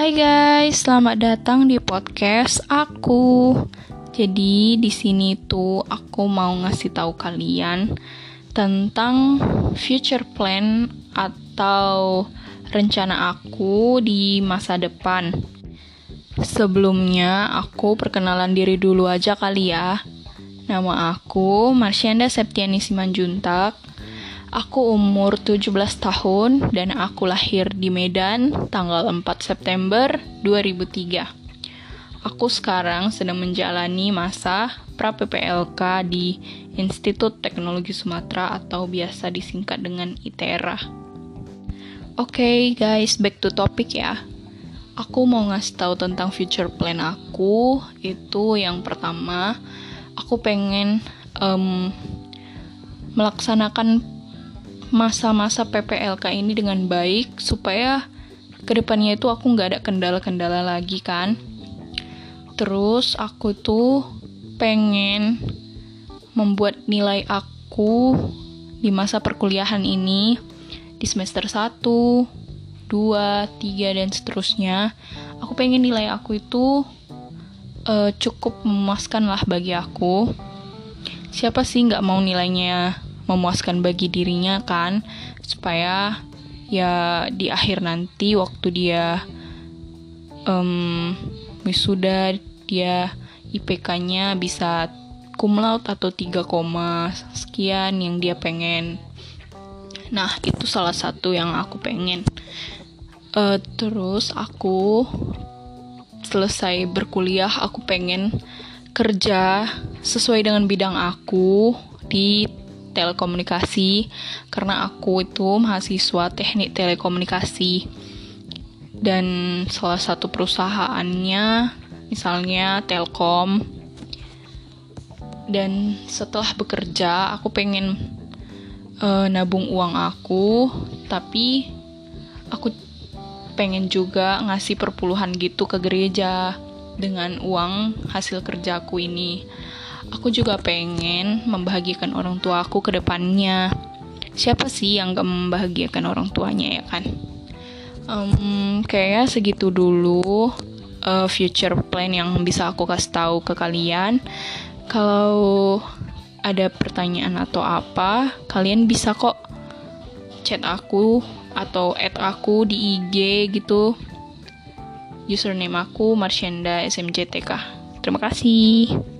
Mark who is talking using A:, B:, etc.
A: Hai guys, selamat datang di podcast aku. Jadi di sini tuh aku mau ngasih tahu kalian tentang future plan atau rencana aku di masa depan. Sebelumnya aku perkenalan diri dulu aja kali ya. Nama aku Marsyanda Septiani Simanjuntak Aku umur 17 tahun dan aku lahir di Medan tanggal 4 September 2003. Aku sekarang sedang menjalani masa pra PPLK di Institut Teknologi Sumatera atau biasa disingkat dengan ITERA. Oke okay, guys, back to topic ya. Aku mau ngasih tahu tentang future plan aku. Itu yang pertama, aku pengen um, melaksanakan masa-masa PPLK ini dengan baik supaya ke depannya itu aku nggak ada kendala-kendala lagi kan? Terus aku tuh pengen membuat nilai aku di masa perkuliahan ini di semester 1, 2, 3, dan seterusnya. Aku pengen nilai aku itu uh, cukup memuaskan lah bagi aku. Siapa sih nggak mau nilainya memuaskan bagi dirinya kan supaya ya di akhir nanti waktu dia um, wisuda dia IPK-nya bisa cum laude atau 3, sekian yang dia pengen. Nah itu salah satu yang aku pengen. Uh, terus aku selesai berkuliah aku pengen kerja sesuai dengan bidang aku di telekomunikasi karena aku itu mahasiswa teknik telekomunikasi. Dan salah satu perusahaannya misalnya Telkom. Dan setelah bekerja aku pengen uh, nabung uang aku tapi aku pengen juga ngasih perpuluhan gitu ke gereja dengan uang hasil kerjaku ini aku juga pengen membahagiakan orang tua aku ke depannya. Siapa sih yang gak membahagiakan orang tuanya ya kan? Um, kayaknya segitu dulu uh, future plan yang bisa aku kasih tahu ke kalian. Kalau ada pertanyaan atau apa, kalian bisa kok chat aku atau add aku di IG gitu. Username aku Marshanda SMJTK. Terima kasih.